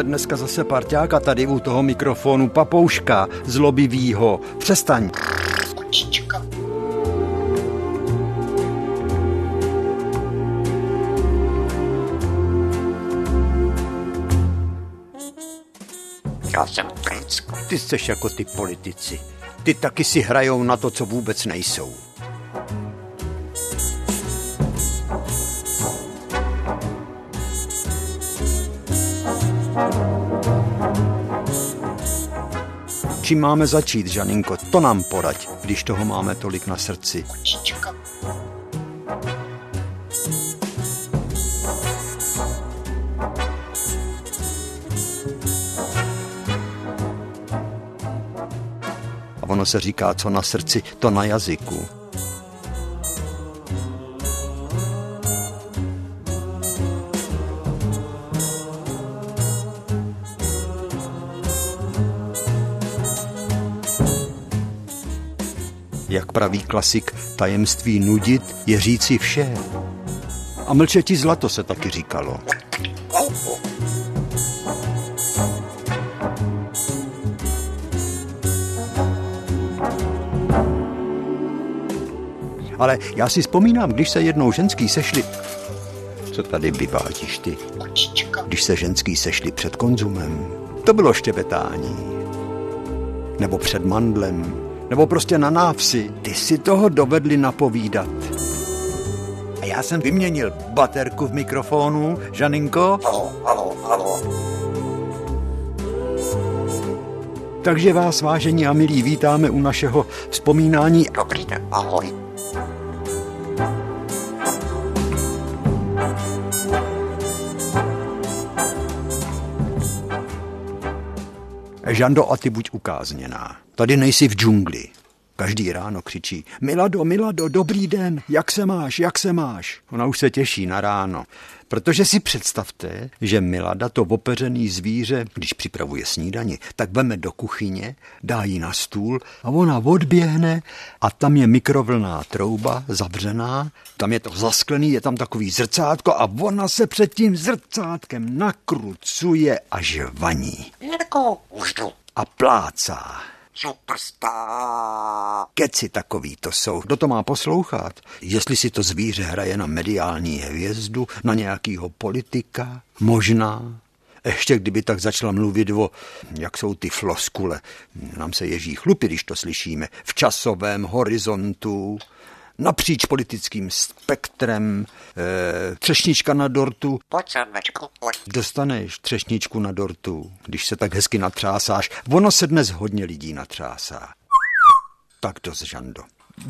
máme dneska zase parťáka tady u toho mikrofonu, papouška zlobivýho. Přestaň. Kočička. Já jsem princ. Ty jsi jako ty politici. Ty taky si hrajou na to, co vůbec nejsou. Čím máme začít, Žaninko? To nám poraď, když toho máme tolik na srdci. A ono se říká, co na srdci, to na jazyku. Jak praví klasik, tajemství nudit je říci vše. A mlčeti zlato se taky říkalo. Ale já si vzpomínám, když se jednou ženský sešli... Co tady vyvádíš ty? Když se ženský sešli před konzumem. To bylo štěbetání. Nebo před mandlem. Nebo prostě na návsi. Ty si toho dovedli napovídat. A já jsem vyměnil baterku v mikrofonu, Žaninko, Halo, halo, halo. takže vás, vážení a milí, vítáme u našeho vzpomínání Dobrý den, ahoj. Žando, a ty buď ukázněná. Tady nejsi v džungli. Každý ráno křičí, Milado, Milado, dobrý den, jak se máš, jak se máš? Ona už se těší na ráno. Protože si představte, že Milada to opeřený zvíře, když připravuje snídani, tak veme do kuchyně, dá ji na stůl a ona odběhne a tam je mikrovlná trouba zavřená, tam je to zasklený, je tam takový zrcátko a ona se před tím zrcátkem nakrucuje a žvaní Jirko, už jdu. a plácá. Superstar. Keci takový to jsou. Kdo to má poslouchat? Jestli si to zvíře hraje na mediální hvězdu, na nějakýho politika, možná. Ještě kdyby tak začala mluvit o, jak jsou ty floskule. Nám se ježí chlupy, když to slyšíme. V časovém horizontu, napříč politickým spektrem, e, třešnička na dortu. Dostaneš třešničku na dortu, když se tak hezky natřásáš. Ono se dnes hodně lidí natřásá. Tak dost, Žando.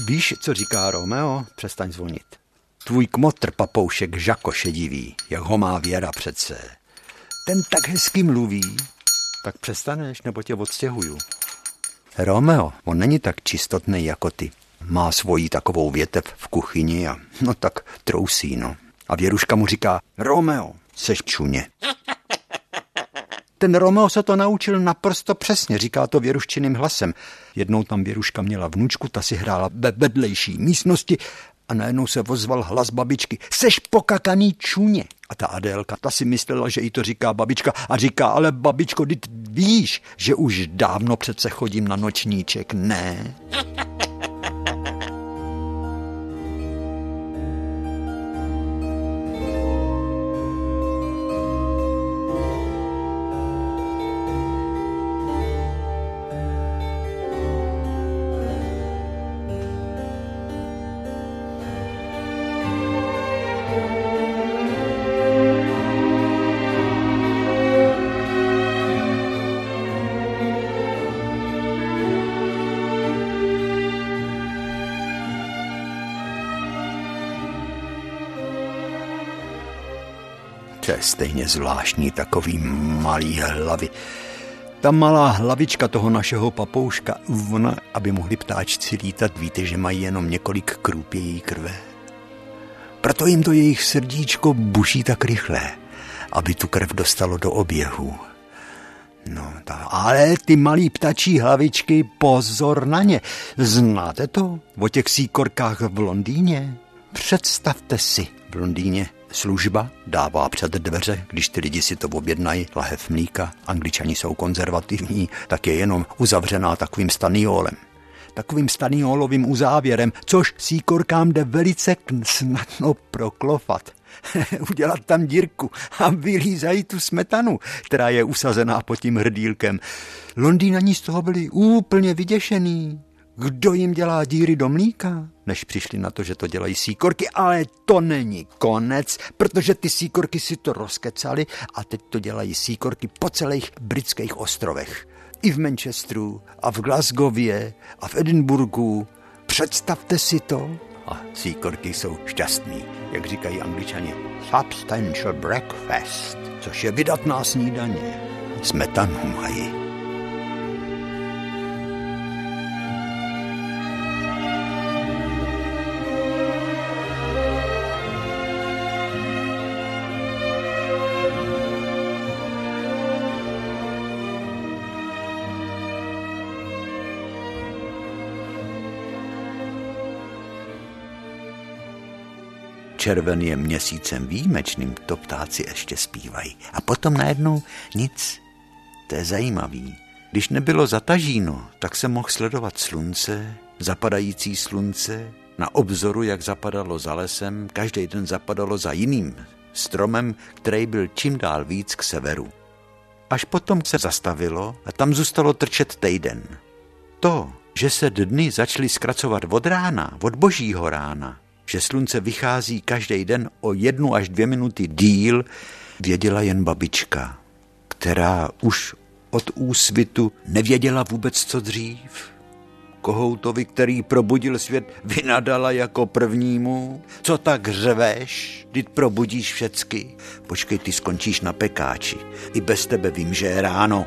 Víš, co říká Romeo? Přestaň zvonit. Tvůj kmotr, papoušek Žako šedivý, jak ho má věra přece. Ten tak hezky mluví. Tak přestaneš, nebo tě odstěhuju. Romeo, on není tak čistotný jako ty. Má svoji takovou větev v kuchyni a no tak trousí, no. A Věruška mu říká, Romeo, seš čuně. Ten Romeo se to naučil naprosto přesně, říká to věruščiným hlasem. Jednou tam Věruška měla vnučku, ta si hrála ve vedlejší místnosti a najednou se ozval hlas babičky. Seš pokakaný čuně. A ta Adélka, ta si myslela, že jí to říká babička a říká, ale babičko, ty víš, že už dávno přece chodím na nočníček, ne? Stejně zvláštní, takový malý hlavy. Ta malá hlavička toho našeho papouška, ona, aby mohli ptáčci lítat, víte, že mají jenom několik krůpějí krve. Proto jim to jejich srdíčko buší tak rychle, aby tu krev dostalo do oběhu. No, ta, ale ty malý ptačí hlavičky, pozor na ně. Znáte to o těch síkorkách v Londýně? Představte si, v Londýně služba dává před dveře, když ty lidi si to objednají, lahev mlíka, angličani jsou konzervativní, tak je jenom uzavřená takovým staniolem takovým staniolovým uzávěrem, což síkorkám jde velice snadno proklofat. Udělat tam dírku a vylízají tu smetanu, která je usazená pod tím hrdílkem. Londýnani z toho byli úplně vyděšený. Kdo jim dělá díry do mlíka? Než přišli na to, že to dělají síkorky, ale to není konec, protože ty síkorky si to rozkecali a teď to dělají síkorky po celých britských ostrovech. I v Manchesteru, a v Glasgowě, a v Edinburgu. Představte si to. A síkorky jsou šťastní, jak říkají angličani. Substantial breakfast, což je vydatná snídaně. Smetanu mají. Červen je měsícem výjimečným, to ptáci ještě zpívají. A potom najednou nic. To je zajímavý. Když nebylo zatažíno, tak se mohl sledovat slunce, zapadající slunce, na obzoru, jak zapadalo za lesem, každý den zapadalo za jiným stromem, který byl čím dál víc k severu. Až potom se zastavilo a tam zůstalo trčet týden. To, že se dny začaly zkracovat od rána, od božího rána, že slunce vychází každý den o jednu až dvě minuty díl, věděla jen babička, která už od úsvitu nevěděla vůbec, co dřív. Kohoutovi, který probudil svět, vynadala jako prvnímu. Co tak řveš? Ty probudíš všecky. Počkej, ty skončíš na pekáči. I bez tebe vím, že je ráno.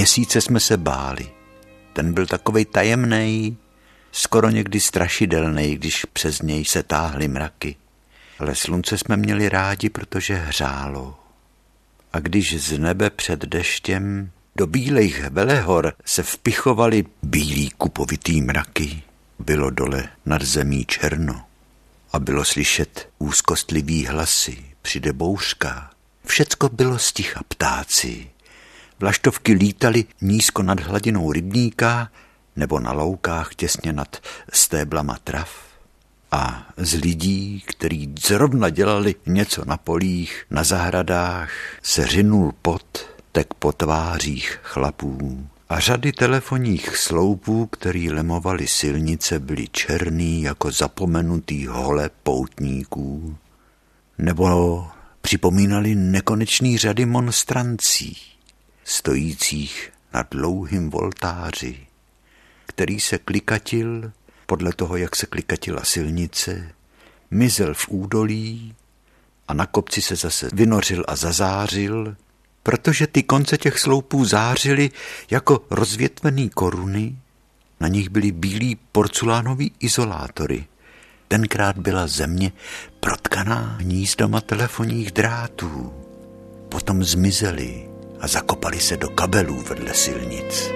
Měsíce jsme se báli. Ten byl takovej tajemný, skoro někdy strašidelný, když přes něj se táhly mraky. Ale slunce jsme měli rádi, protože hřálo. A když z nebe před deštěm do bílejch velehor se vpichovaly bílý kupovitý mraky, bylo dole nad zemí černo a bylo slyšet úzkostlivý hlasy při debouřka. Všecko bylo sticha ptáci, Vlaštovky lítaly nízko nad hladinou rybníka nebo na loukách těsně nad stéblama trav. A z lidí, kteří zrovna dělali něco na polích, na zahradách, se řinul pot, tek po tvářích chlapů. A řady telefonních sloupů, který lemovali silnice, byly černý jako zapomenutý hole poutníků. Nebo připomínali nekonečný řady monstrancí stojících na dlouhým voltáři, který se klikatil podle toho, jak se klikatila silnice, mizel v údolí a na kopci se zase vynořil a zazářil, protože ty konce těch sloupů zářily jako rozvětvený koruny, na nich byly bílí porcelánoví izolátory. Tenkrát byla země protkaná hnízdama telefonních drátů. Potom zmizely a zakopali se do kabelů vedle silnic.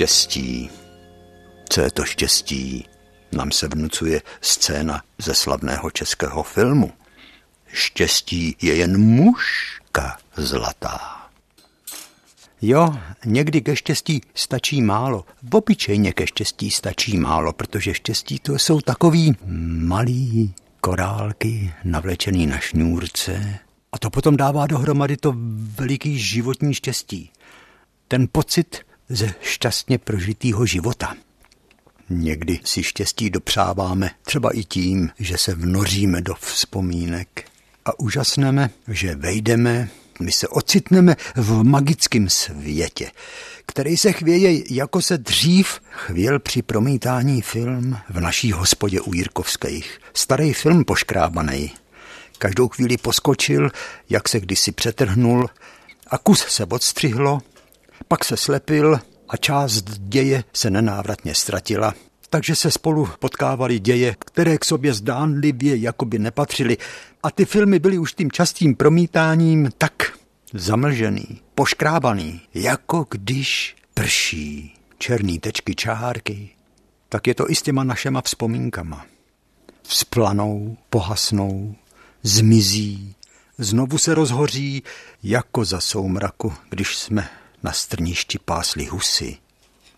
Štěstí. Co je to štěstí? Nám se vnucuje scéna ze slavného českého filmu. Štěstí je jen mužka zlatá. Jo, někdy ke štěstí stačí málo. V obyčejně ke štěstí stačí málo, protože štěstí to jsou takový malý korálky navlečený na šňůrce. A to potom dává dohromady to veliký životní štěstí. Ten pocit ze šťastně prožitýho života. Někdy si štěstí dopřáváme třeba i tím, že se vnoříme do vzpomínek a úžasneme, že vejdeme, my se ocitneme v magickém světě, který se chvěje, jako se dřív chvěl při promítání film v naší hospodě u Jirkovských. Starý film poškrábaný. Každou chvíli poskočil, jak se kdysi přetrhnul a kus se odstřihlo, pak se slepil a část děje se nenávratně ztratila. Takže se spolu potkávali děje, které k sobě zdánlivě jakoby nepatřily. A ty filmy byly už tím častým promítáním tak zamlžený, poškrábaný, jako když prší černý tečky čárky, tak je to i s těma našema vzpomínkama. Vzplanou, pohasnou, zmizí, znovu se rozhoří, jako za soumraku, když jsme na strništi pásli husy.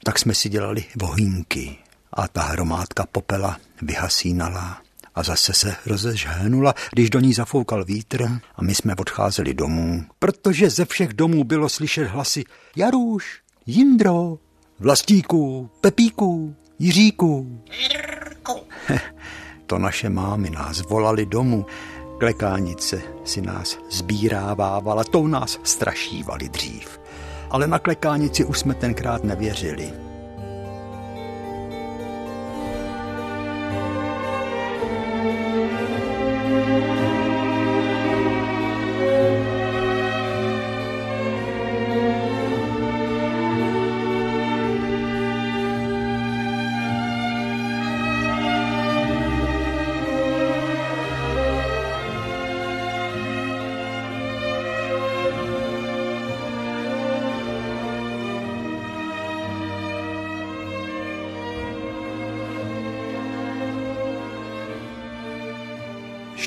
Tak jsme si dělali vohýnky a ta hromádka popela vyhasínala a zase se rozežhénula, když do ní zafoukal vítr a my jsme odcházeli domů, protože ze všech domů bylo slyšet hlasy Jaruš, Jindro, Vlastíku, Pepíku, Jiříku. to naše mámy nás volali domů. Klekánice si nás zbírávávala, to nás strašívali dřív. Ale na klekánici už jsme tenkrát nevěřili.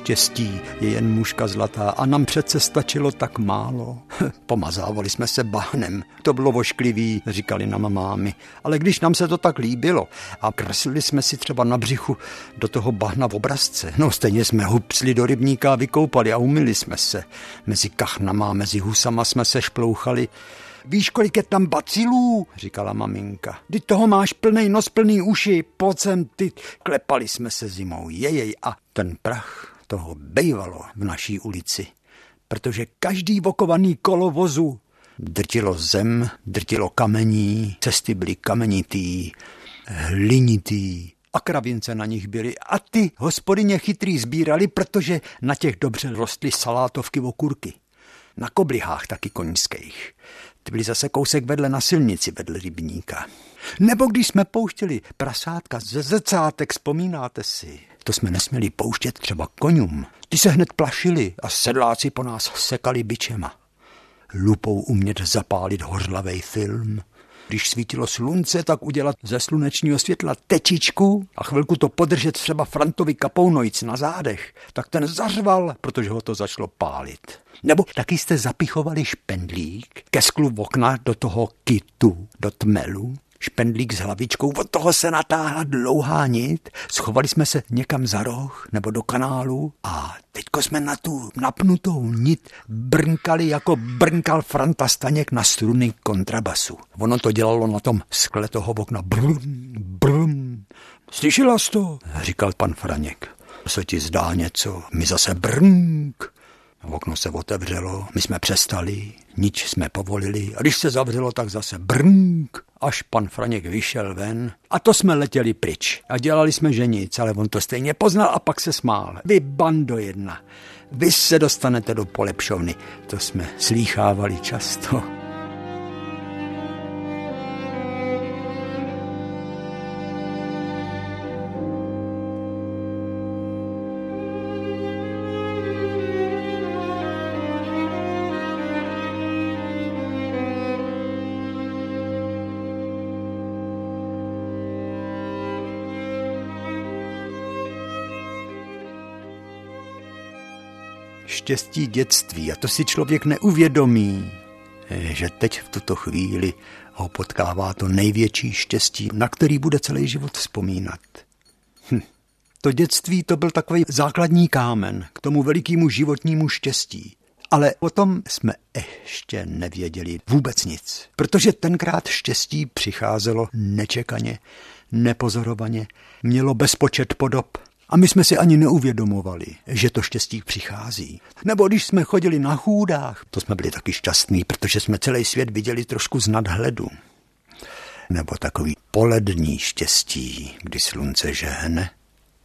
Štěstí je jen mužka zlatá a nám přece stačilo tak málo. Pomazávali jsme se bahnem, to bylo vošklivý, říkali nám mámy. Ale když nám se to tak líbilo a kreslili jsme si třeba na břichu do toho bahna v obrazce, no stejně jsme hupsli do rybníka a vykoupali a umili jsme se. Mezi kachnama, mezi husama jsme se šplouchali. Víš, kolik je tam bacilů? říkala maminka. Ty toho máš plný nos, plný uši, pojď sem, ty. Klepali jsme se zimou, jejej, a ten prach toho bejvalo v naší ulici, protože každý vokovaný kolo vozu drtilo zem, drtilo kamení, cesty byly kamenitý, hlinitý, a kravince na nich byly. A ty hospodyně chytrý sbírali, protože na těch dobře rostly salátovky okurky. Na koblihách taky koňských. Ty byly zase kousek vedle na silnici, vedle rybníka. Nebo když jsme pouštěli prasátka ze zecátek, vzpomínáte si? To jsme nesměli pouštět třeba koňům. Ty se hned plašili a sedláci po nás sekali bičema. Lupou umět zapálit hořlavý film. Když svítilo slunce, tak udělat ze slunečního světla tečičku a chvilku to podržet třeba Frantovi kapounojc na zádech, tak ten zařval, protože ho to začalo pálit. Nebo taky jste zapichovali špendlík ke sklu okna do toho kitu, do tmelu špendlík s hlavičkou, od toho se natáhla dlouhá nit, schovali jsme se někam za roh nebo do kanálu a teďko jsme na tu napnutou nit brnkali, jako brnkal Franta Staněk na struny kontrabasu. Ono to dělalo na tom skle toho okna. Brum, brum. Slyšela jsi to? Říkal pan Franěk. Se ti zdá něco? My zase brnk. Okno se otevřelo, my jsme přestali, nič jsme povolili a když se zavřelo, tak zase brnk, až pan Franěk vyšel ven a to jsme letěli pryč a dělali jsme, že nic, ale on to stejně poznal a pak se smál. Vy bando jedna, vy se dostanete do polepšovny, to jsme slýchávali často. Štěstí dětství a to si člověk neuvědomí, že teď v tuto chvíli ho potkává to největší štěstí, na který bude celý život vzpomínat. Hm. To dětství to byl takový základní kámen k tomu velikému životnímu štěstí. Ale o tom jsme ještě nevěděli vůbec nic, protože tenkrát štěstí přicházelo nečekaně, nepozorovaně, mělo bezpočet podob a my jsme si ani neuvědomovali, že to štěstí přichází. Nebo když jsme chodili na chůdách, to jsme byli taky šťastní, protože jsme celý svět viděli trošku z nadhledu. Nebo takový polední štěstí, kdy slunce žehne,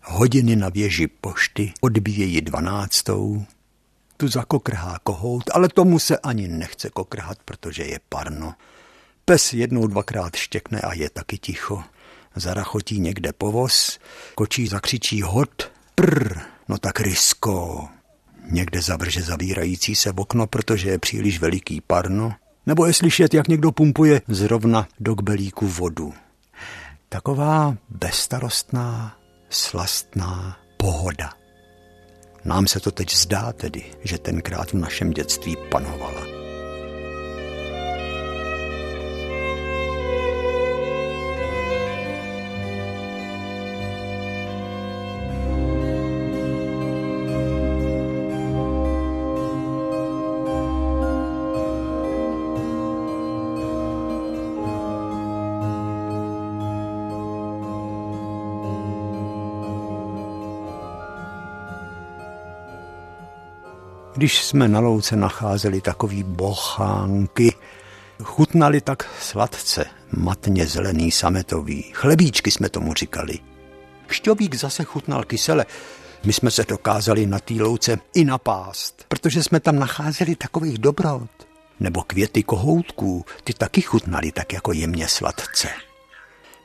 hodiny na věži pošty odbíjejí dvanáctou, tu zakokrhá kohout, ale tomu se ani nechce kokrhat, protože je parno. Pes jednou, dvakrát štěkne a je taky ticho zarachotí někde povoz, kočí zakřičí hod, prr, no tak risko. Někde zavrže zavírající se okno, protože je příliš veliký parno, nebo je slyšet, jak někdo pumpuje zrovna do kbelíku vodu. Taková bezstarostná, slastná pohoda. Nám se to teď zdá tedy, že tenkrát v našem dětství panovala. Když jsme na louce nacházeli takový bochánky, chutnali tak sladce, matně zelený sametový. Chlebíčky jsme tomu říkali. Šťovík zase chutnal kysele. My jsme se dokázali na té louce i napást, protože jsme tam nacházeli takových dobrot. Nebo květy kohoutků, ty taky chutnali tak jako jemně sladce.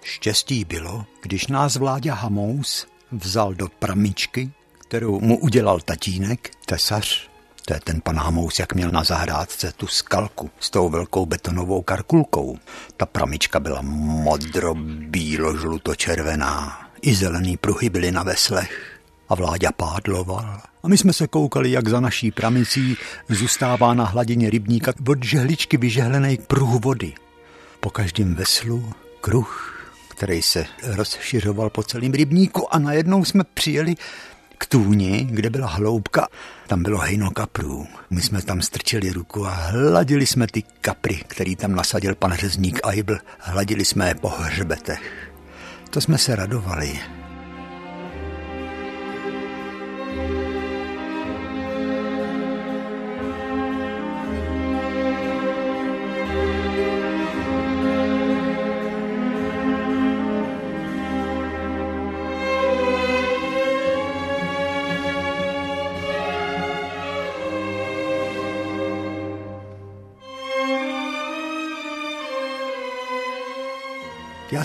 Štěstí bylo, když nás vláďa Hamous vzal do pramičky, kterou mu udělal tatínek, tesař, to je ten pan Hamous, jak měl na zahrádce tu skalku s tou velkou betonovou karkulkou. Ta pramička byla modro, bílo, žluto, červená. I zelený pruhy byly na veslech. A vláďa pádloval. A my jsme se koukali, jak za naší pramicí zůstává na hladině rybníka od žehličky vyžehlený pruh vody. Po každém veslu kruh, který se rozšiřoval po celém rybníku a najednou jsme přijeli k tůni, kde byla hloubka, tam bylo hejno kaprů. My jsme tam strčili ruku a hladili jsme ty kapry, který tam nasadil pan řezník Aibl. Hladili jsme je po hřbetech. To jsme se radovali.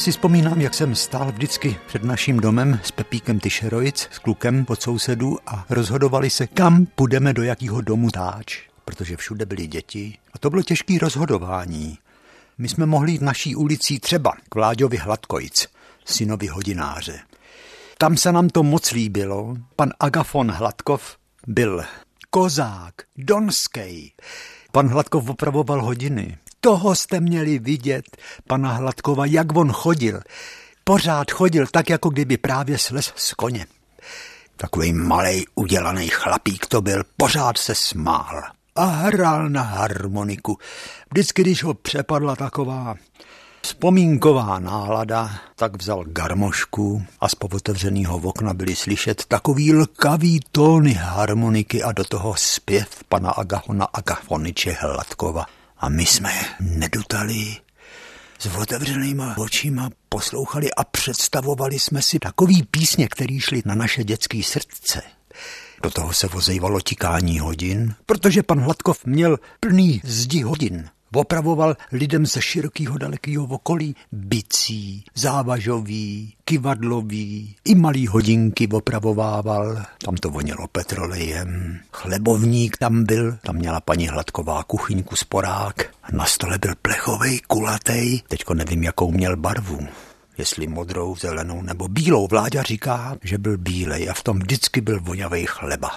Si vzpomínám, jak jsem stál vždycky před naším domem s Pepíkem Tyšerojic, s klukem pod sousedů a rozhodovali se, kam půjdeme do jakého domu táč, protože všude byly děti a to bylo těžké rozhodování. My jsme mohli jít naší ulicí třeba k Vláďovi Hladkojic, synovi hodináře. Tam se nám to moc líbilo. Pan Agafon Hladkov byl kozák, donský. Pan Hladkov opravoval hodiny. Toho jste měli vidět, pana Hladkova, jak on chodil. Pořád chodil tak, jako kdyby právě slez z koně. Takový malý udělaný chlapík to byl, pořád se smál a hrál na harmoniku. Vždycky, když ho přepadla taková vzpomínková nálada, tak vzal garmošku a z povotevřeného okna byly slyšet takový lkavý tóny harmoniky a do toho zpěv pana Agahona Agafoniče Hladkova. A my jsme nedutali s otevřenýma očima poslouchali a představovali jsme si takový písně, který šly na naše dětské srdce. Do toho se vozejvalo tikání hodin, protože pan Hladkov měl plný zdi hodin. Opravoval lidem ze širokého dalekého okolí bicí, závažový, kivadlový, i malý hodinky opravovával. Tam to vonilo petrolejem. Chlebovník tam byl, tam měla paní Hladková kuchyňku sporák. Na stole byl plechovej, kulatej, teďko nevím, jakou měl barvu jestli modrou, zelenou nebo bílou. Vláďa říká, že byl bílej a v tom vždycky byl vonavej chleba.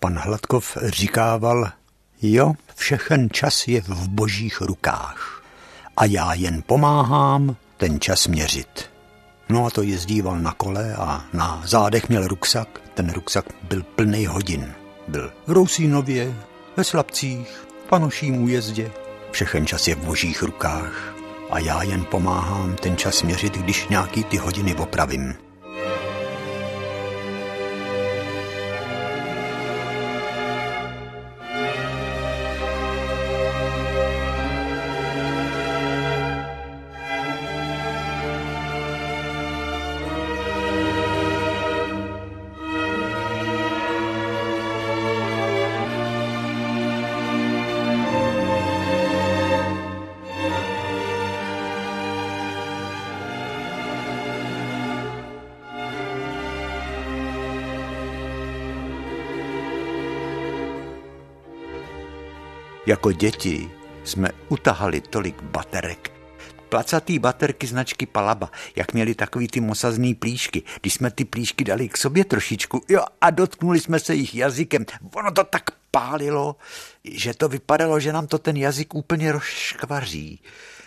Pan Hladkov říkával, Jo, všechen čas je v božích rukách. A já jen pomáhám ten čas měřit. No a to jezdíval na kole a na zádech měl ruksak. Ten ruksak byl plný hodin. Byl Rousínově, ve Slabcích, v panoším újezdě. Všechen čas je v božích rukách a já jen pomáhám ten čas měřit, když nějaký ty hodiny opravím. Jako děti jsme utahali tolik baterek. Placatý baterky značky Palaba, jak měli takový ty mosazný plíšky. Když jsme ty plíšky dali k sobě trošičku jo, a dotknuli jsme se jich jazykem, ono to tak pálilo, že to vypadalo, že nám to ten jazyk úplně rozškvaří.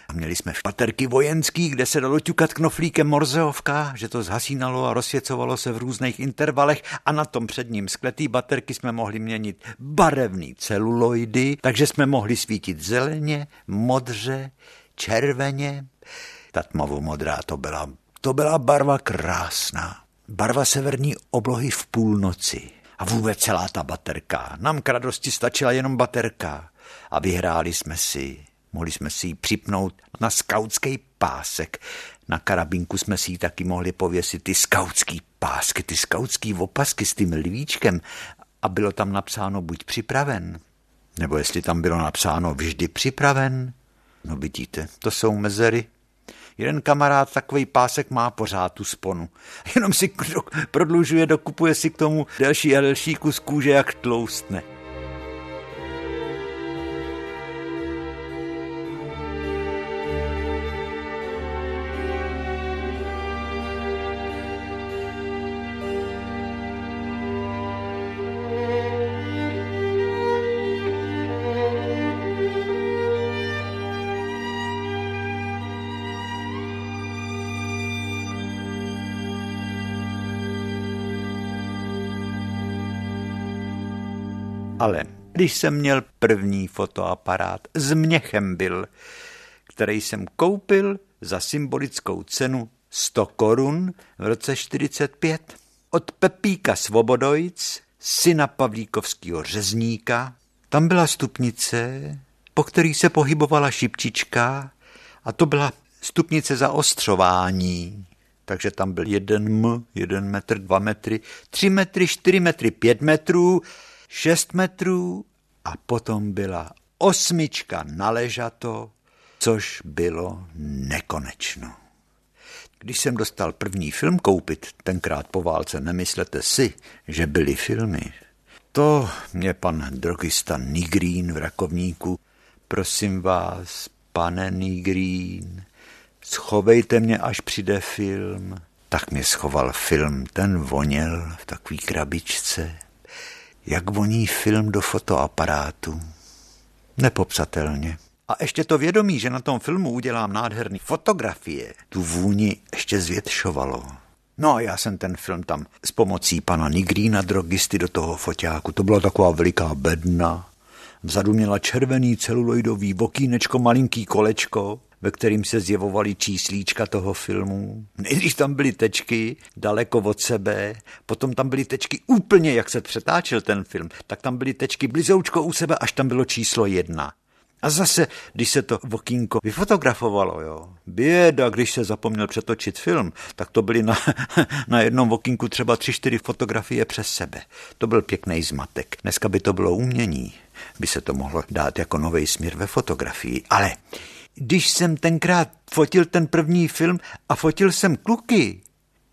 A měli jsme špaterky vojenský, kde se dalo ťukat knoflíkem morzeovka, že to zhasínalo a rozsvěcovalo se v různých intervalech a na tom předním skletý baterky jsme mohli měnit barevný celuloidy, takže jsme mohli svítit zeleně, modře, červeně. Ta tmavomodrá to byla, to byla barva krásná. Barva severní oblohy v půlnoci. A vůbec celá ta baterka. Nám k radosti stačila jenom baterka. A vyhráli jsme si Mohli jsme si ji připnout na skautský pásek. Na karabínku jsme si ji taky mohli pověsit ty skautský pásky, ty skautský opasky s tím lvíčkem a bylo tam napsáno buď připraven, nebo jestli tam bylo napsáno vždy připraven. No vidíte, to jsou mezery. Jeden kamarád takový pásek má pořád tu sponu. Jenom si prodlužuje, dokupuje si k tomu delší a delší kus kůže, jak tloustne. Ale když jsem měl první fotoaparát, s měchem byl, který jsem koupil za symbolickou cenu 100 korun v roce 45 od Pepíka Svobodojc, syna Pavlíkovského řezníka. Tam byla stupnice, po který se pohybovala šipčička a to byla stupnice zaostřování. Takže tam byl jeden m, jeden metr, dva metry, tři metry, čtyři metry, pět metrů 6 metrů a potom byla osmička na ležato, což bylo nekonečno. Když jsem dostal první film koupit, tenkrát po válce, nemyslete si, že byly filmy. To mě pan drogista Nigrín v Rakovníku, prosím vás, pane Nigrín, schovejte mě, až přijde film. Tak mě schoval film, ten voněl v takový krabičce jak voní film do fotoaparátu. Nepopsatelně. A ještě to vědomí, že na tom filmu udělám nádherný fotografie, tu vůni ještě zvětšovalo. No a já jsem ten film tam s pomocí pana Nigrína drogisty do toho foťáku. To byla taková veliká bedna. Vzadu měla červený celuloidový bokínečko, malinký kolečko ve kterým se zjevovaly číslíčka toho filmu. Nejdřív tam byly tečky daleko od sebe, potom tam byly tečky úplně, jak se přetáčel ten film, tak tam byly tečky blizoučko u sebe, až tam bylo číslo jedna. A zase, když se to vokínko vyfotografovalo, jo, běda, když se zapomněl přetočit film, tak to byly na, na jednom vokínku třeba tři, čtyři fotografie přes sebe. To byl pěkný zmatek. Dneska by to bylo umění, by se to mohlo dát jako nový směr ve fotografii. Ale když jsem tenkrát fotil ten první film a fotil jsem kluky.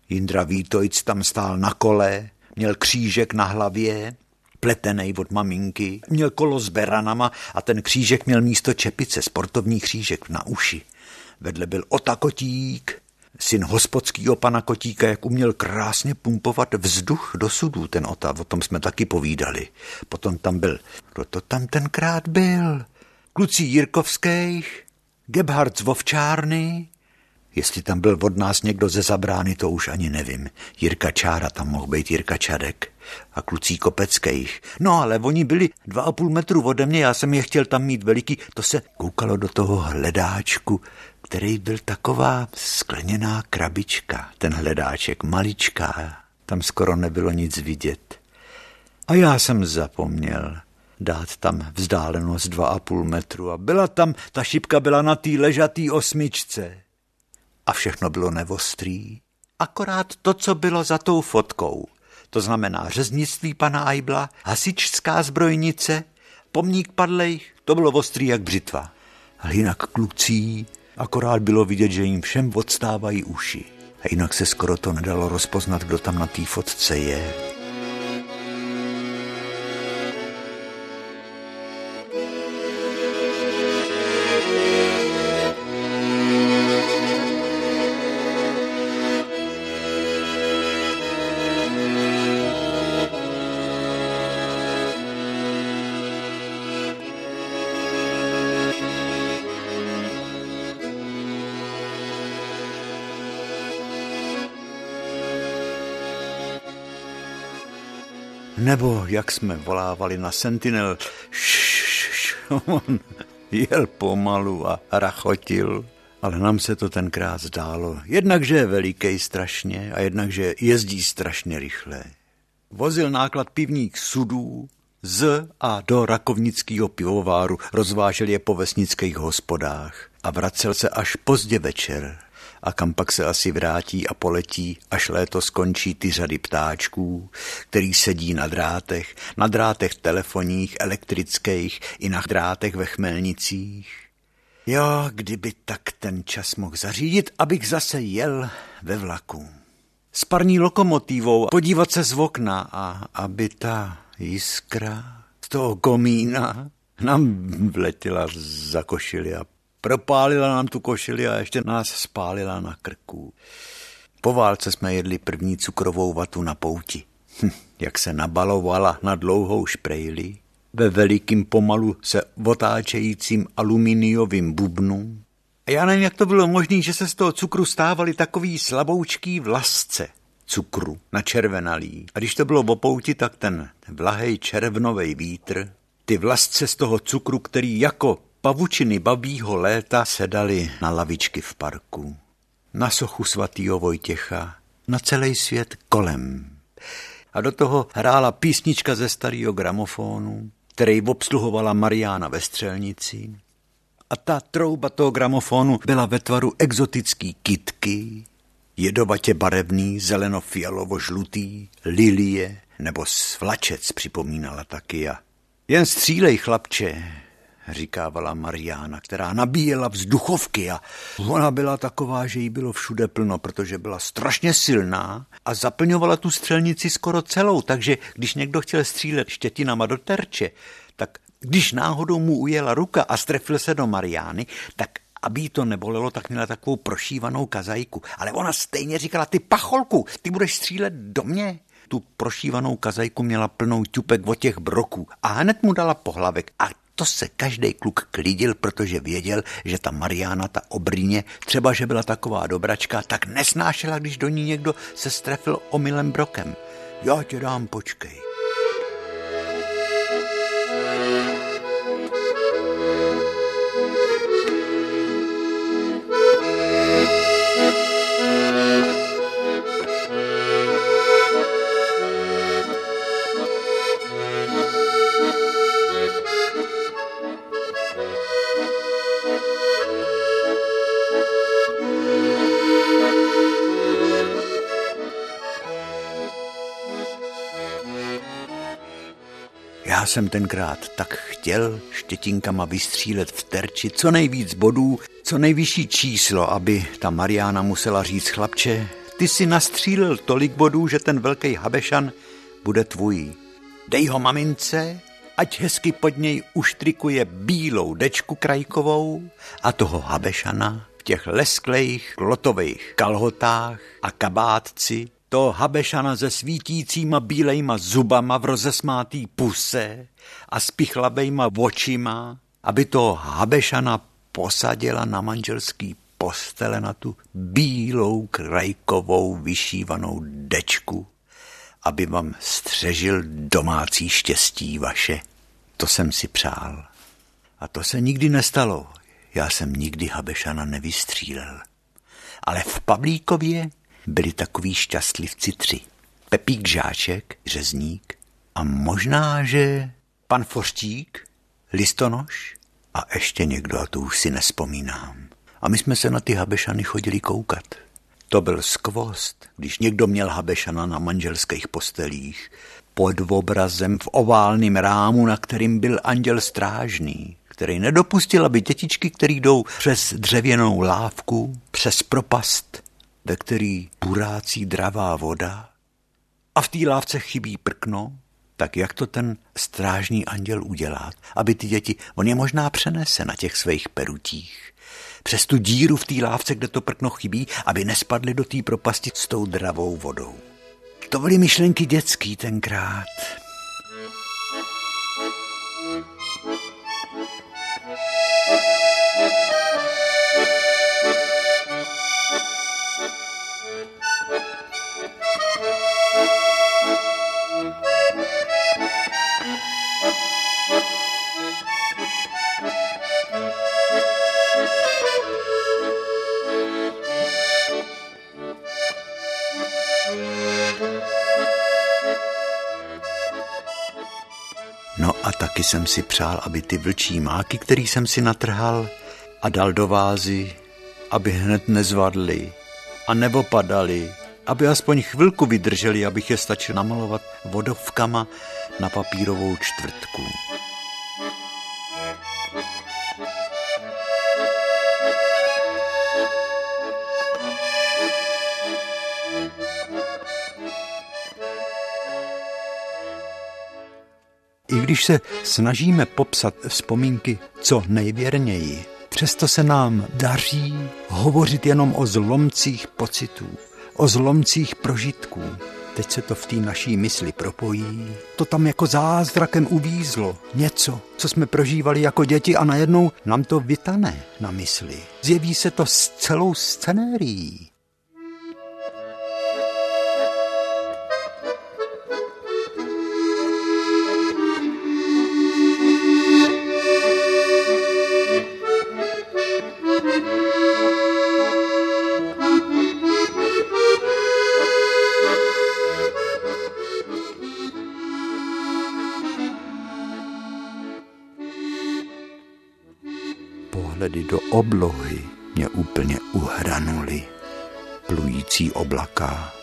Jindra Vítojc tam stál na kole, měl křížek na hlavě, pletený od maminky, měl kolo s beranama a ten křížek měl místo čepice, sportovní křížek na uši. Vedle byl Ota Kotík, syn hospodského pana Kotíka, jak uměl krásně pumpovat vzduch do sudů ten Ota, o tom jsme taky povídali. Potom tam byl, kdo to tam tenkrát byl? Kluci Jirkovských, Gebhard z Vovčárny, Jestli tam byl od nás někdo ze zabrány, to už ani nevím. Jirka Čára tam mohl být Jirka Čadek a klucí Kopeckých. No ale oni byli dva a půl metru ode mě, já jsem je chtěl tam mít veliký. To se koukalo do toho hledáčku, který byl taková skleněná krabička. Ten hledáček, maličká, tam skoro nebylo nic vidět. A já jsem zapomněl dát tam vzdálenost dva a půl metru a byla tam, ta šipka byla na té ležatý osmičce. A všechno bylo nevostrý, akorát to, co bylo za tou fotkou. To znamená řeznictví pana Aibla, hasičská zbrojnice, pomník padlejch, to bylo ostrý jak břitva. Ale jinak klucí, akorát bylo vidět, že jim všem odstávají uši. A jinak se skoro to nedalo rozpoznat, kdo tam na té fotce je. Nebo jak jsme volávali na Sentinel, on jel pomalu a rachotil. Ale nám se to tenkrát zdálo. Jednak, že je veliký strašně a jednak, že jezdí strašně rychle. Vozil náklad pivních sudů z a do rakovnického pivováru, rozvážel je po vesnických hospodách a vracel se až pozdě večer a kam pak se asi vrátí a poletí, až léto skončí ty řady ptáčků, který sedí na drátech, na drátech telefonních, elektrických i na drátech ve chmelnicích. Jo, kdyby tak ten čas mohl zařídit, abych zase jel ve vlaku. S parní lokomotivou podívat se z okna a aby ta jiskra z toho komína nám vletěla za košili a Propálila nám tu košili a ještě nás spálila na krku. Po válce jsme jedli první cukrovou vatu na pouti. Hm, jak se nabalovala na dlouhou šprejli, ve velikým pomalu se otáčejícím aluminiovým bubnu. A já nevím, jak to bylo možné, že se z toho cukru stávaly takový slaboučký vlasce cukru na červenalý. A když to bylo v pouti, tak ten vlahej červnový vítr, ty vlasce z toho cukru, který jako pavučiny babího léta sedali na lavičky v parku, na sochu svatýho Vojtěcha, na celý svět kolem. A do toho hrála písnička ze starého gramofonu, který obsluhovala Mariána ve střelnici. A ta trouba toho gramofonu byla ve tvaru exotický kitky, jedovatě barevný, zeleno-fialovo-žlutý, lilie nebo svlačec připomínala taky a jen střílej, chlapče, říkávala Mariána, která nabíjela vzduchovky a ona byla taková, že jí bylo všude plno, protože byla strašně silná a zaplňovala tu střelnici skoro celou, takže když někdo chtěl střílet štětinama do terče, tak když náhodou mu ujela ruka a strefil se do Mariány, tak aby jí to nebolelo, tak měla takovou prošívanou kazajku. Ale ona stejně říkala, ty pacholku, ty budeš střílet do mě tu prošívanou kazajku měla plnou ťupek od těch broků a hned mu dala pohlavek a to se každý kluk klidil, protože věděl, že ta Mariána, ta obrýně, třeba že byla taková dobračka, tak nesnášela, když do ní někdo se strefil omylem brokem. Já tě dám, počkej. Jsem tenkrát tak chtěl štětinkama vystřílet v terči co nejvíc bodů, co nejvyšší číslo, aby ta Mariána musela říct chlapče, ty si nastřílil tolik bodů, že ten velký Habešan bude tvůj. Dej ho mamince, ať hezky pod něj uštrikuje bílou dečku krajkovou a toho Habešana v těch lesklejch klotových kalhotách a kabátci to Habešana se svítícíma bílejma zubama v rozesmátý puse a s pichlabejma očima, aby to Habešana posadila na manželský postele na tu bílou krajkovou vyšívanou dečku, aby vám střežil domácí štěstí vaše. To jsem si přál. A to se nikdy nestalo. Já jsem nikdy Habešana nevystřílel. Ale v Pavlíkově byli takový šťastlivci tři. Pepík Žáček, řezník a možná, že pan Foštík, listonoš a ještě někdo, a to už si nespomínám. A my jsme se na ty Habešany chodili koukat. To byl skvost, když někdo měl Habešana na manželských postelích, pod obrazem v oválném rámu, na kterým byl anděl strážný, který nedopustil, aby dětičky, které jdou přes dřevěnou lávku, přes propast, ve který burácí dravá voda a v té lávce chybí prkno, tak jak to ten strážný anděl udělá, aby ty děti, on je možná přenese na těch svých perutích, přes tu díru v té lávce, kde to prkno chybí, aby nespadly do té propasti s tou dravou vodou. To byly myšlenky dětský tenkrát. A taky jsem si přál, aby ty vlčí máky, který jsem si natrhal a dal do vázy, aby hned nezvadly a nebo padaly, aby aspoň chvilku vydrželi, abych je stačil namalovat vodovkama na papírovou čtvrtku. I když se snažíme popsat vzpomínky co nejvěrněji, přesto se nám daří hovořit jenom o zlomcích pocitů, o zlomcích prožitků. Teď se to v té naší mysli propojí. To tam jako zázrakem uvízlo. Něco, co jsme prožívali jako děti a najednou nám to vytane na mysli. Zjeví se to s celou scenérií. Oblohy mě úplně uhranuli. Plující oblaka.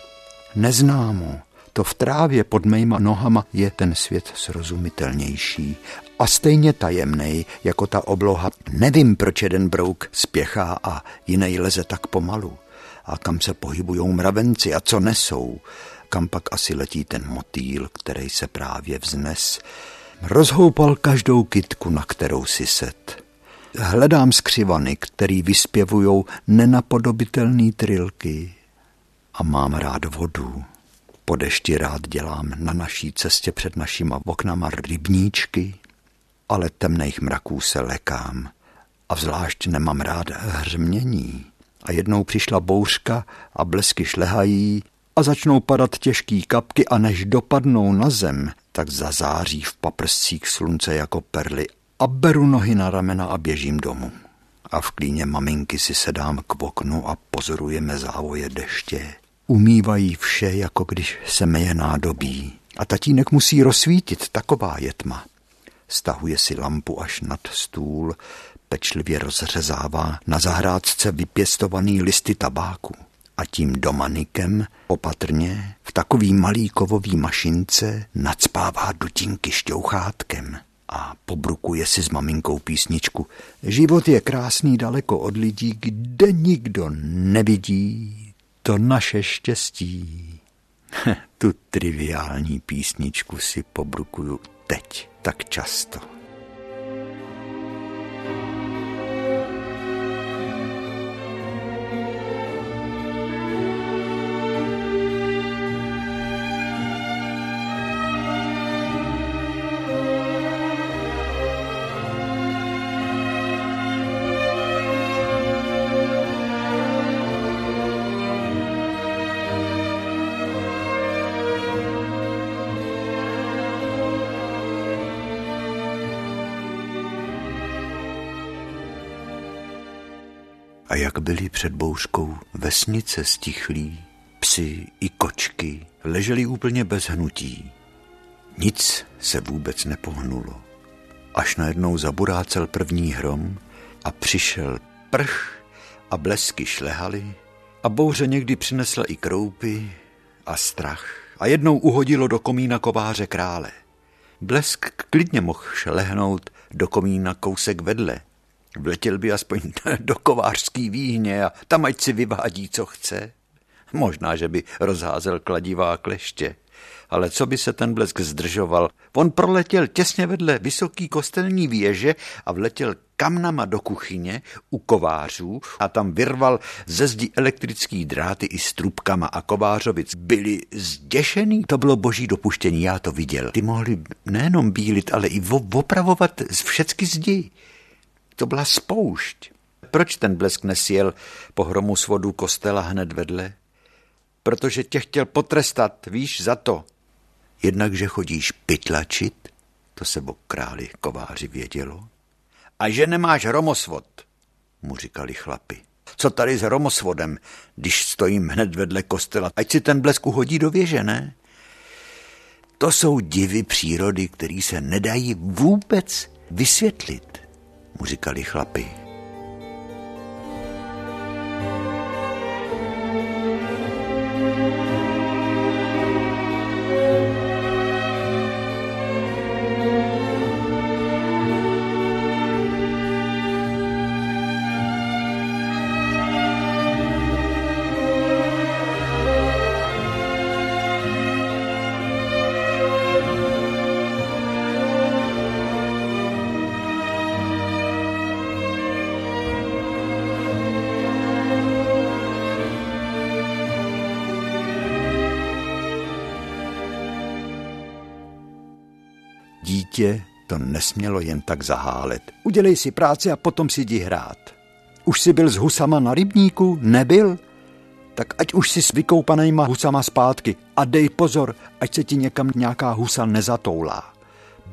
Neznámo, to v trávě pod mýma nohama je ten svět srozumitelnější a stejně tajemný jako ta obloha. Nevím, proč jeden brouk spěchá a jiný leze tak pomalu. A kam se pohybujou mravenci a co nesou. Kam pak asi letí ten motýl, který se právě vznes. Rozhoupal každou kytku, na kterou si set. Hledám skřivany, který vyspěvujou nenapodobitelné trilky a mám rád vodu. Po dešti rád dělám na naší cestě před našima oknama rybníčky, ale temných mraků se lekám a zvlášť nemám rád hřmění. A jednou přišla bouřka a blesky šlehají a začnou padat těžký kapky a než dopadnou na zem, tak zazáří v paprscích slunce jako perly a beru nohy na ramena a běžím domů. A v klíně maminky si sedám k oknu a pozorujeme závoje deště. Umývají vše, jako když se meje nádobí. A tatínek musí rozsvítit, taková je tma. Stahuje si lampu až nad stůl, pečlivě rozřezává na zahrádce vypěstovaný listy tabáku. A tím domanikem opatrně v takový malý kovový mašince nadspává dutinky šťouchátkem a pobrukuje si s maminkou písničku. Život je krásný daleko od lidí, kde nikdo nevidí to naše štěstí. tu triviální písničku si pobrukuju teď tak často. Byly před bouřkou vesnice stichlí, psy i kočky leželi úplně bez hnutí. Nic se vůbec nepohnulo. Až najednou zaburácel první hrom a přišel prch a blesky šlehaly a bouře někdy přinesla i kroupy a strach a jednou uhodilo do komína kováře krále. Blesk klidně mohl šlehnout do komína kousek vedle. Vletěl by aspoň do kovářský výhně a tam ať si vyvádí, co chce. Možná, že by rozházel kladivá kleště. Ale co by se ten blesk zdržoval? On proletěl těsně vedle vysoký kostelní věže a vletěl kamnama do kuchyně u kovářů a tam vyrval ze zdi elektrický dráty i s trubkama a kovářovic byli zděšený. To bylo boží dopuštění, já to viděl. Ty mohli nejenom bílit, ale i opravovat z všecky zdi. To byla spoušť. Proč ten blesk nesjel po hromu svodu kostela hned vedle? Protože tě chtěl potrestat, víš, za to. Jednak, že chodíš pytlačit, to se králi kováři vědělo. A že nemáš hromosvod, mu říkali chlapi. Co tady s hromosvodem, když stojím hned vedle kostela? Ať si ten blesk uhodí do věže, ne? To jsou divy přírody, které se nedají vůbec vysvětlit, mu říkali chlapi. Dítě to nesmělo jen tak zahálet. Udělej si práci a potom si jdi hrát. Už jsi byl s husama na rybníku? Nebyl? Tak ať už si s vykoupanýma husama zpátky a dej pozor, ať se ti někam nějaká husa nezatoulá.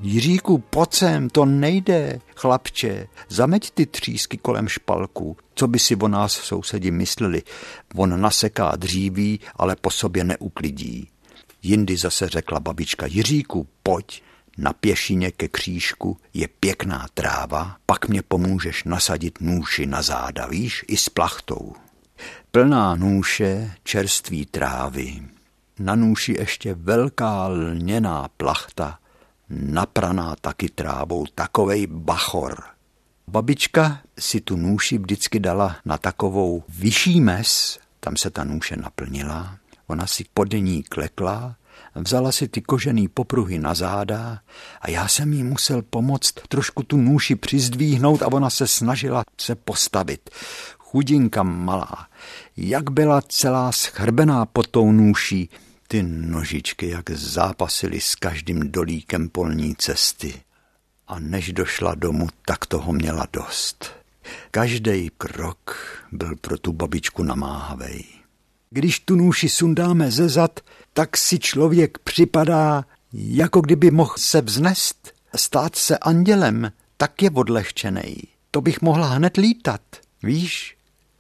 Jiříku, pojď sem, to nejde, chlapče, zameď ty třísky kolem špalku. Co by si o nás sousedi mysleli? On naseká dříví, ale po sobě neuklidí. Jindy zase řekla babička, Jiříku, pojď, na pěšině ke křížku je pěkná tráva, pak mě pomůžeš nasadit nůši na záda, víš, i s plachtou. Plná nůše čerství trávy, na nůši ještě velká lněná plachta, napraná taky trávou, takovej bachor. Babička si tu nůši vždycky dala na takovou vyšší mes, tam se ta nůše naplnila, ona si pod ní klekla Vzala si ty kožený popruhy na záda a já jsem jí musel pomoct trošku tu nůši přizdvíhnout a ona se snažila se postavit. Chudinka malá, jak byla celá schrbená pod tou nůší, ty nožičky jak zápasily s každým dolíkem polní cesty. A než došla domů, tak toho měla dost. Každý krok byl pro tu babičku namáhavej. Když tu nůši sundáme ze zad, tak si člověk připadá, jako kdyby mohl se vznést, stát se andělem, tak je odlehčený. To bych mohla hned lítat, víš?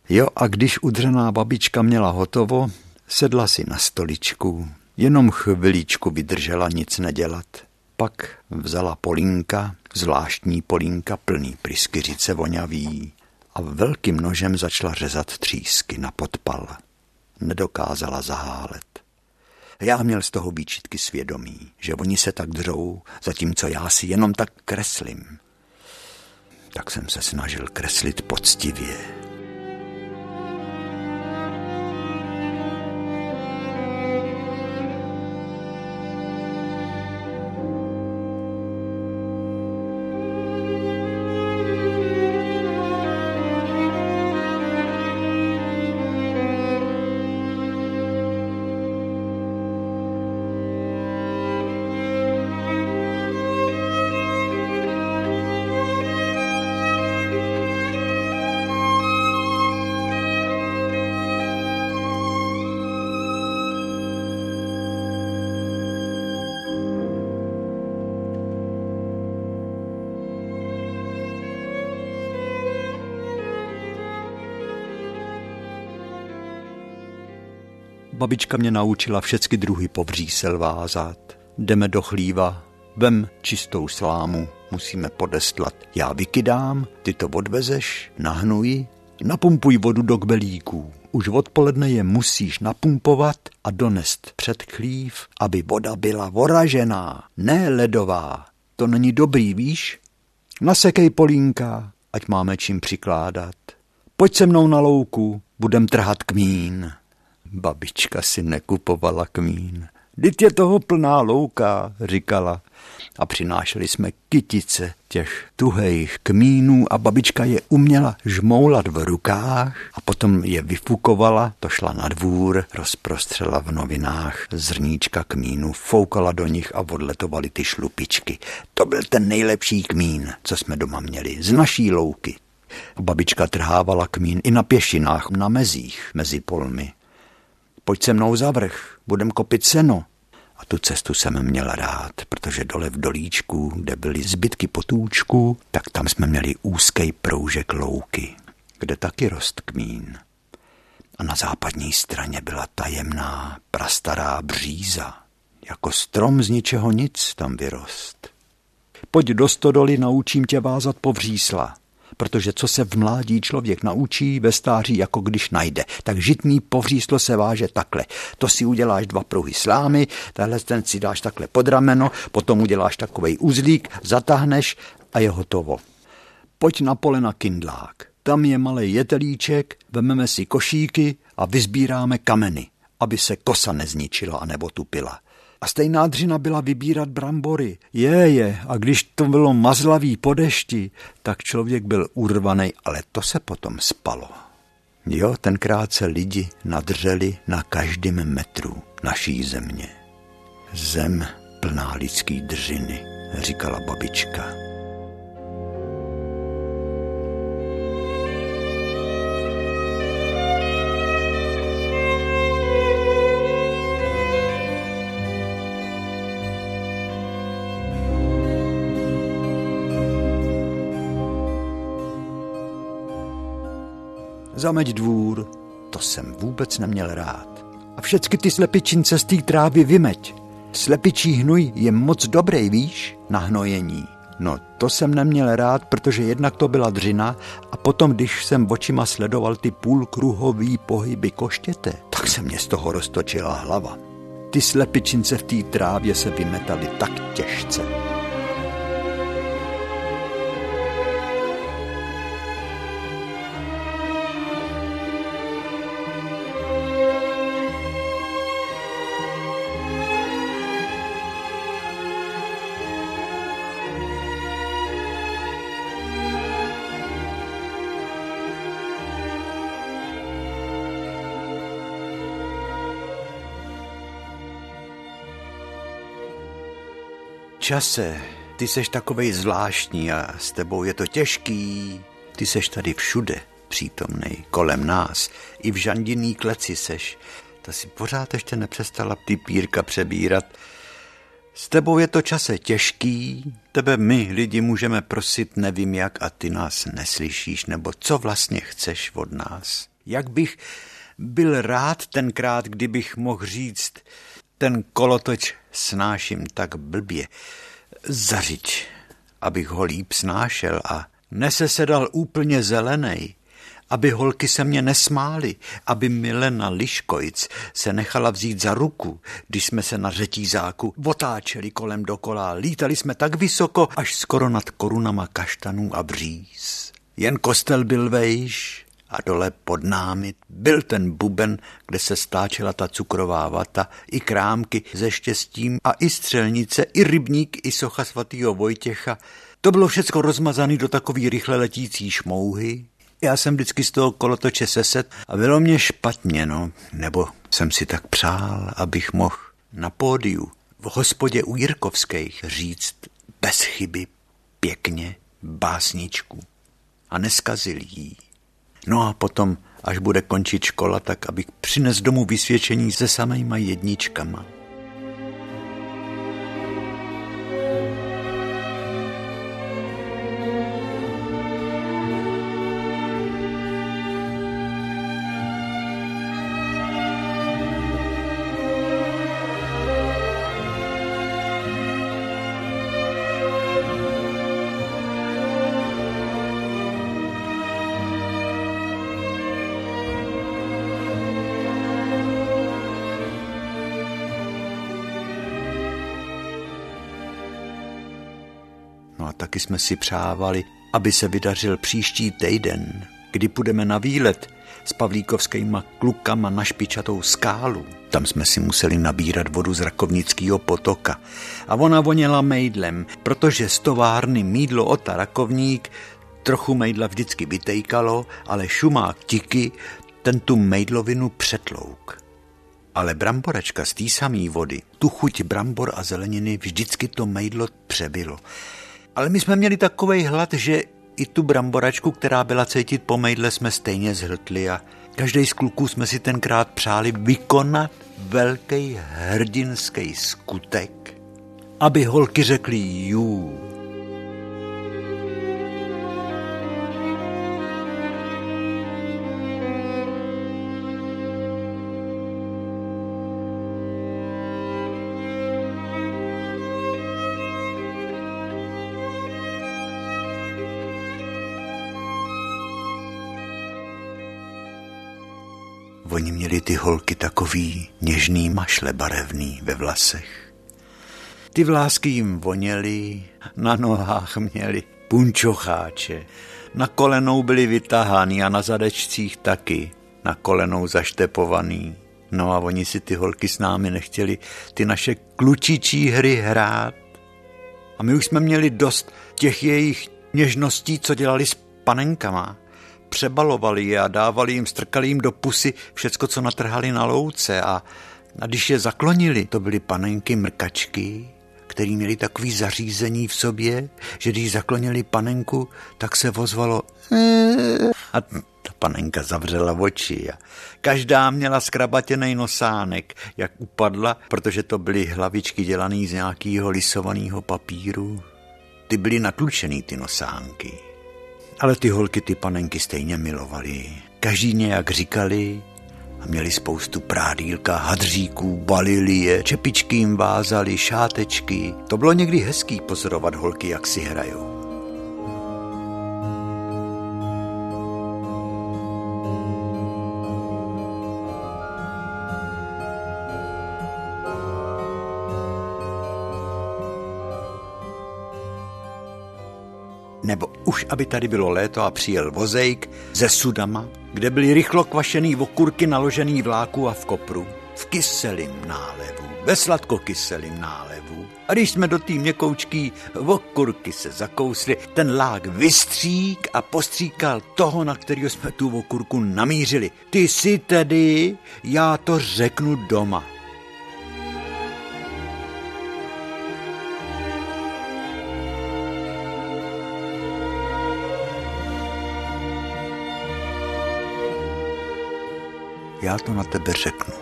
Jo, a když udřená babička měla hotovo, sedla si na stoličku, jenom chviličku vydržela nic nedělat. Pak vzala polínka, zvláštní polínka plný pryskyřice voňavý a velkým nožem začala řezat třísky na podpal. Nedokázala zahálet. Já měl z toho výčitky svědomí, že oni se tak dřou, zatímco já si jenom tak kreslím. Tak jsem se snažil kreslit poctivě. Babička mě naučila všechny druhy povřísel vázat. Jdeme do chlíva, vem čistou slámu, musíme podestlat. Já vykydám, ty to odvezeš, nahnuji, napumpuj vodu do kbelíků. Už odpoledne je musíš napumpovat a donest před chlív, aby voda byla voražená, ne ledová. To není dobrý, víš? Nasekej polínka, ať máme čím přikládat. Pojď se mnou na louku, budem trhat kmín. Babička si nekupovala kmín. Vždyť je toho plná louka, říkala. A přinášeli jsme kytice těch tuhejch kmínů a babička je uměla žmoulat v rukách a potom je vyfukovala, to šla na dvůr, rozprostřela v novinách zrníčka kmínu, foukala do nich a odletovaly ty šlupičky. To byl ten nejlepší kmín, co jsme doma měli, z naší louky. Babička trhávala kmín i na pěšinách, na mezích, mezi polmi. Pojď se mnou za vrch, budem kopit seno. A tu cestu jsem měl rád, protože dole v dolíčku, kde byly zbytky potůčku, tak tam jsme měli úzký proužek louky, kde taky rost kmín. A na západní straně byla tajemná, prastará bříza. Jako strom z ničeho nic tam vyrost. Pojď do stodoly, naučím tě vázat po vřísla protože co se v mládí člověk naučí, ve stáří jako když najde. Tak žitný povříslo se váže takhle. To si uděláš dva pruhy slámy, tahle ten si dáš takhle pod rameno, potom uděláš takovej uzlík, zatáhneš a je hotovo. Pojď na pole na kindlák. Tam je malý jetelíček, vememe si košíky a vyzbíráme kameny, aby se kosa nezničila a nebo tupila. A stejná dřina byla vybírat brambory. Je, je, a když to bylo mazlavý po dešti, tak člověk byl urvaný, ale to se potom spalo. Jo, tenkrát se lidi nadřeli na každém metru naší země. Zem plná lidský dřiny, říkala babička. Zameď dvůr, to jsem vůbec neměl rád. A všecky ty slepičince z té trávy vymeď. Slepičí hnůj je moc dobrý, víš, na hnojení. No to jsem neměl rád, protože jednak to byla dřina a potom, když jsem očima sledoval ty půlkruhový pohyby koštěte, tak se mě z toho roztočila hlava. Ty slepičince v té trávě se vymetaly tak těžce. Čase, ty seš takovej zvláštní a s tebou je to těžký. Ty seš tady všude přítomnej, kolem nás. I v žandinný kleci seš. Ta si pořád ještě nepřestala ty pírka přebírat. S tebou je to čase těžký, tebe my lidi můžeme prosit nevím jak a ty nás neslyšíš, nebo co vlastně chceš od nás. Jak bych byl rád tenkrát, kdybych mohl říct, ten kolotoč snáším tak blbě. Zařiď, abych ho líp snášel a nesesedal úplně zelenej, aby holky se mě nesmály, aby Milena Liškojc se nechala vzít za ruku, když jsme se na řetízáku otáčeli kolem dokola, lítali jsme tak vysoko, až skoro nad korunama kaštanů a bříz. Jen kostel byl vejš, a dole pod námi byl ten buben, kde se stáčela ta cukrová vata, i krámky se štěstím a i střelnice, i rybník, i socha svatýho Vojtěcha. To bylo všecko rozmazané do takový rychle letící šmouhy. Já jsem vždycky z toho kolotoče seset a bylo mě špatně, no, nebo jsem si tak přál, abych mohl na pódiu v hospodě u Jirkovských říct bez chyby, pěkně, básničku a neskazil jí. No a potom, až bude končit škola, tak abych přines domů vysvědčení se samýma jedničkama. No a taky jsme si přávali, aby se vydařil příští týden, kdy půjdeme na výlet s pavlíkovskýma klukama na špičatou skálu. Tam jsme si museli nabírat vodu z rakovnického potoka. A ona voněla mejdlem, protože z továrny mídlo Ota Rakovník trochu mejdla vždycky vytejkalo, ale šumák tiky ten tu mejdlovinu přetlouk. Ale bramboračka z té samé vody, tu chuť brambor a zeleniny vždycky to mejdlo přebylo. Ale my jsme měli takový hlad, že i tu bramboračku, která byla cítit po mejdle, jsme stejně zhltli a každý z kluků jsme si tenkrát přáli vykonat velký hrdinský skutek, aby holky řekly jú. Ty holky takový něžný mašle barevný ve vlasech. Ty vlásky jim voněly, na nohách měli punčocháče, na kolenou byli vytahány a na zadečcích taky, na kolenou zaštepovaný. No a oni si ty holky s námi nechtěli ty naše klučičí hry hrát. A my už jsme měli dost těch jejich něžností, co dělali s panenkama přebalovali je a dávali jim, strkali jim do pusy všecko, co natrhali na louce a, a když je zaklonili, to byly panenky mrkačky, který měli takový zařízení v sobě, že když zaklonili panenku, tak se vozvalo a ta panenka zavřela oči a každá měla skrabatěný nosánek, jak upadla, protože to byly hlavičky dělané z nějakého lisovaného papíru. Ty byly natlučený, ty nosánky. Ale ty holky ty panenky stejně milovali. Každý nějak říkali a měli spoustu prádílka, hadříků, balili je, čepičky jim vázali, šátečky. To bylo někdy hezký pozorovat holky, jak si hrajou. Nebo už aby tady bylo léto a přijel vozejk ze sudama, kde byly rychlo kvašený okurky naložený v láku a v kopru, v kyselým nálevu, ve sladkokyselým nálevu. A když jsme do té měkoučký okurky se zakousli, ten lák vystřík a postříkal toho, na kterého jsme tu okurku namířili. Ty si tedy, já to řeknu doma. Já to na tebe řeknu.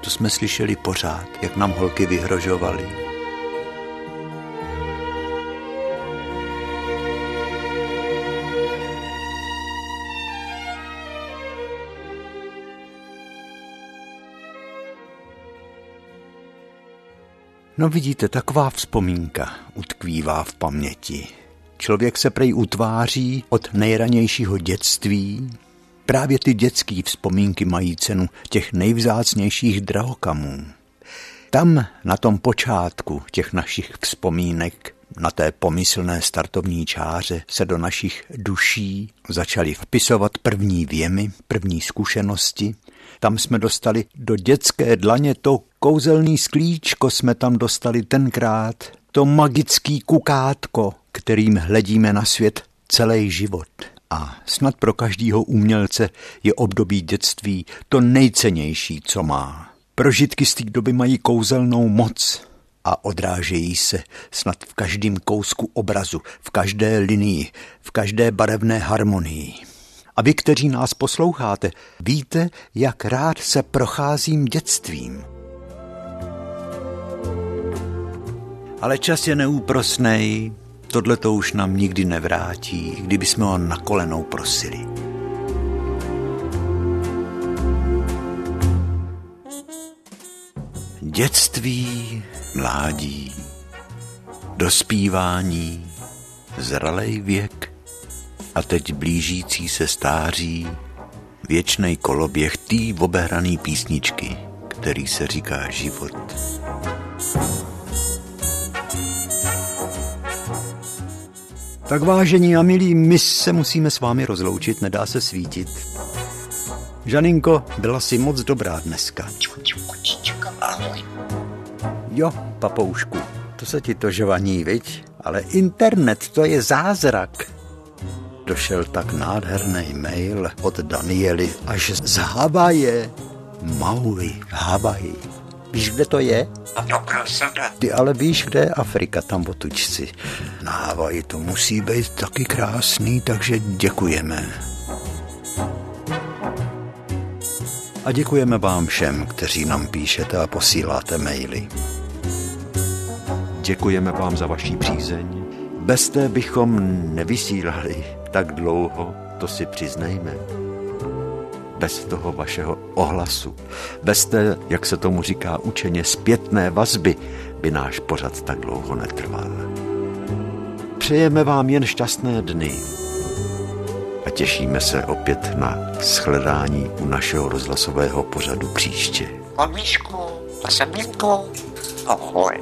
To jsme slyšeli pořád, jak nám holky vyhrožovaly. No vidíte, taková vzpomínka utkvívá v paměti. Člověk se prej utváří od nejranějšího dětství, Právě ty dětské vzpomínky mají cenu těch nejvzácnějších drahokamů. Tam na tom počátku těch našich vzpomínek na té pomyslné startovní čáře se do našich duší začaly vpisovat první věmy, první zkušenosti. Tam jsme dostali do dětské dlaně to kouzelný sklíčko jsme tam dostali tenkrát, to magický kukátko, kterým hledíme na svět celý život. A snad pro každého umělce je období dětství to nejcennější, co má. Prožitky z té doby mají kouzelnou moc a odrážejí se snad v každém kousku obrazu, v každé linii, v každé barevné harmonii. A vy, kteří nás posloucháte, víte, jak rád se procházím dětstvím. Ale čas je neúprosnej, Tohle to už nám nikdy nevrátí, kdyby jsme ho na kolenou prosili. Dětství, mládí, dospívání, zralej věk a teď blížící se stáří, věčnej koloběh tý obehraný písničky, který se říká život. Tak vážení a milí, my se musíme s vámi rozloučit, nedá se svítit. Žaninko, byla si moc dobrá dneska. Jo, papoušku, to se ti to žvaní, viď? Ale internet, to je zázrak. Došel tak nádherný mail od Daniely až z Havaje. Maui, Havaj. Víš, kde to je? A dobrá sada. Ty ale víš, kde je Afrika, tam otučci. Na Havaji to musí být taky krásný, takže děkujeme. A děkujeme vám všem, kteří nám píšete a posíláte maily. Děkujeme vám za vaší přízeň. Bez té bychom nevysílali tak dlouho, to si přiznejme. Bez toho vašeho ohlasu, bez té, jak se tomu říká učeně, zpětné vazby, by náš pořad tak dlouho netrval. Přejeme vám jen šťastné dny a těšíme se opět na shledání u našeho rozhlasového pořadu příště. Koníčku, a semínko, ahoj.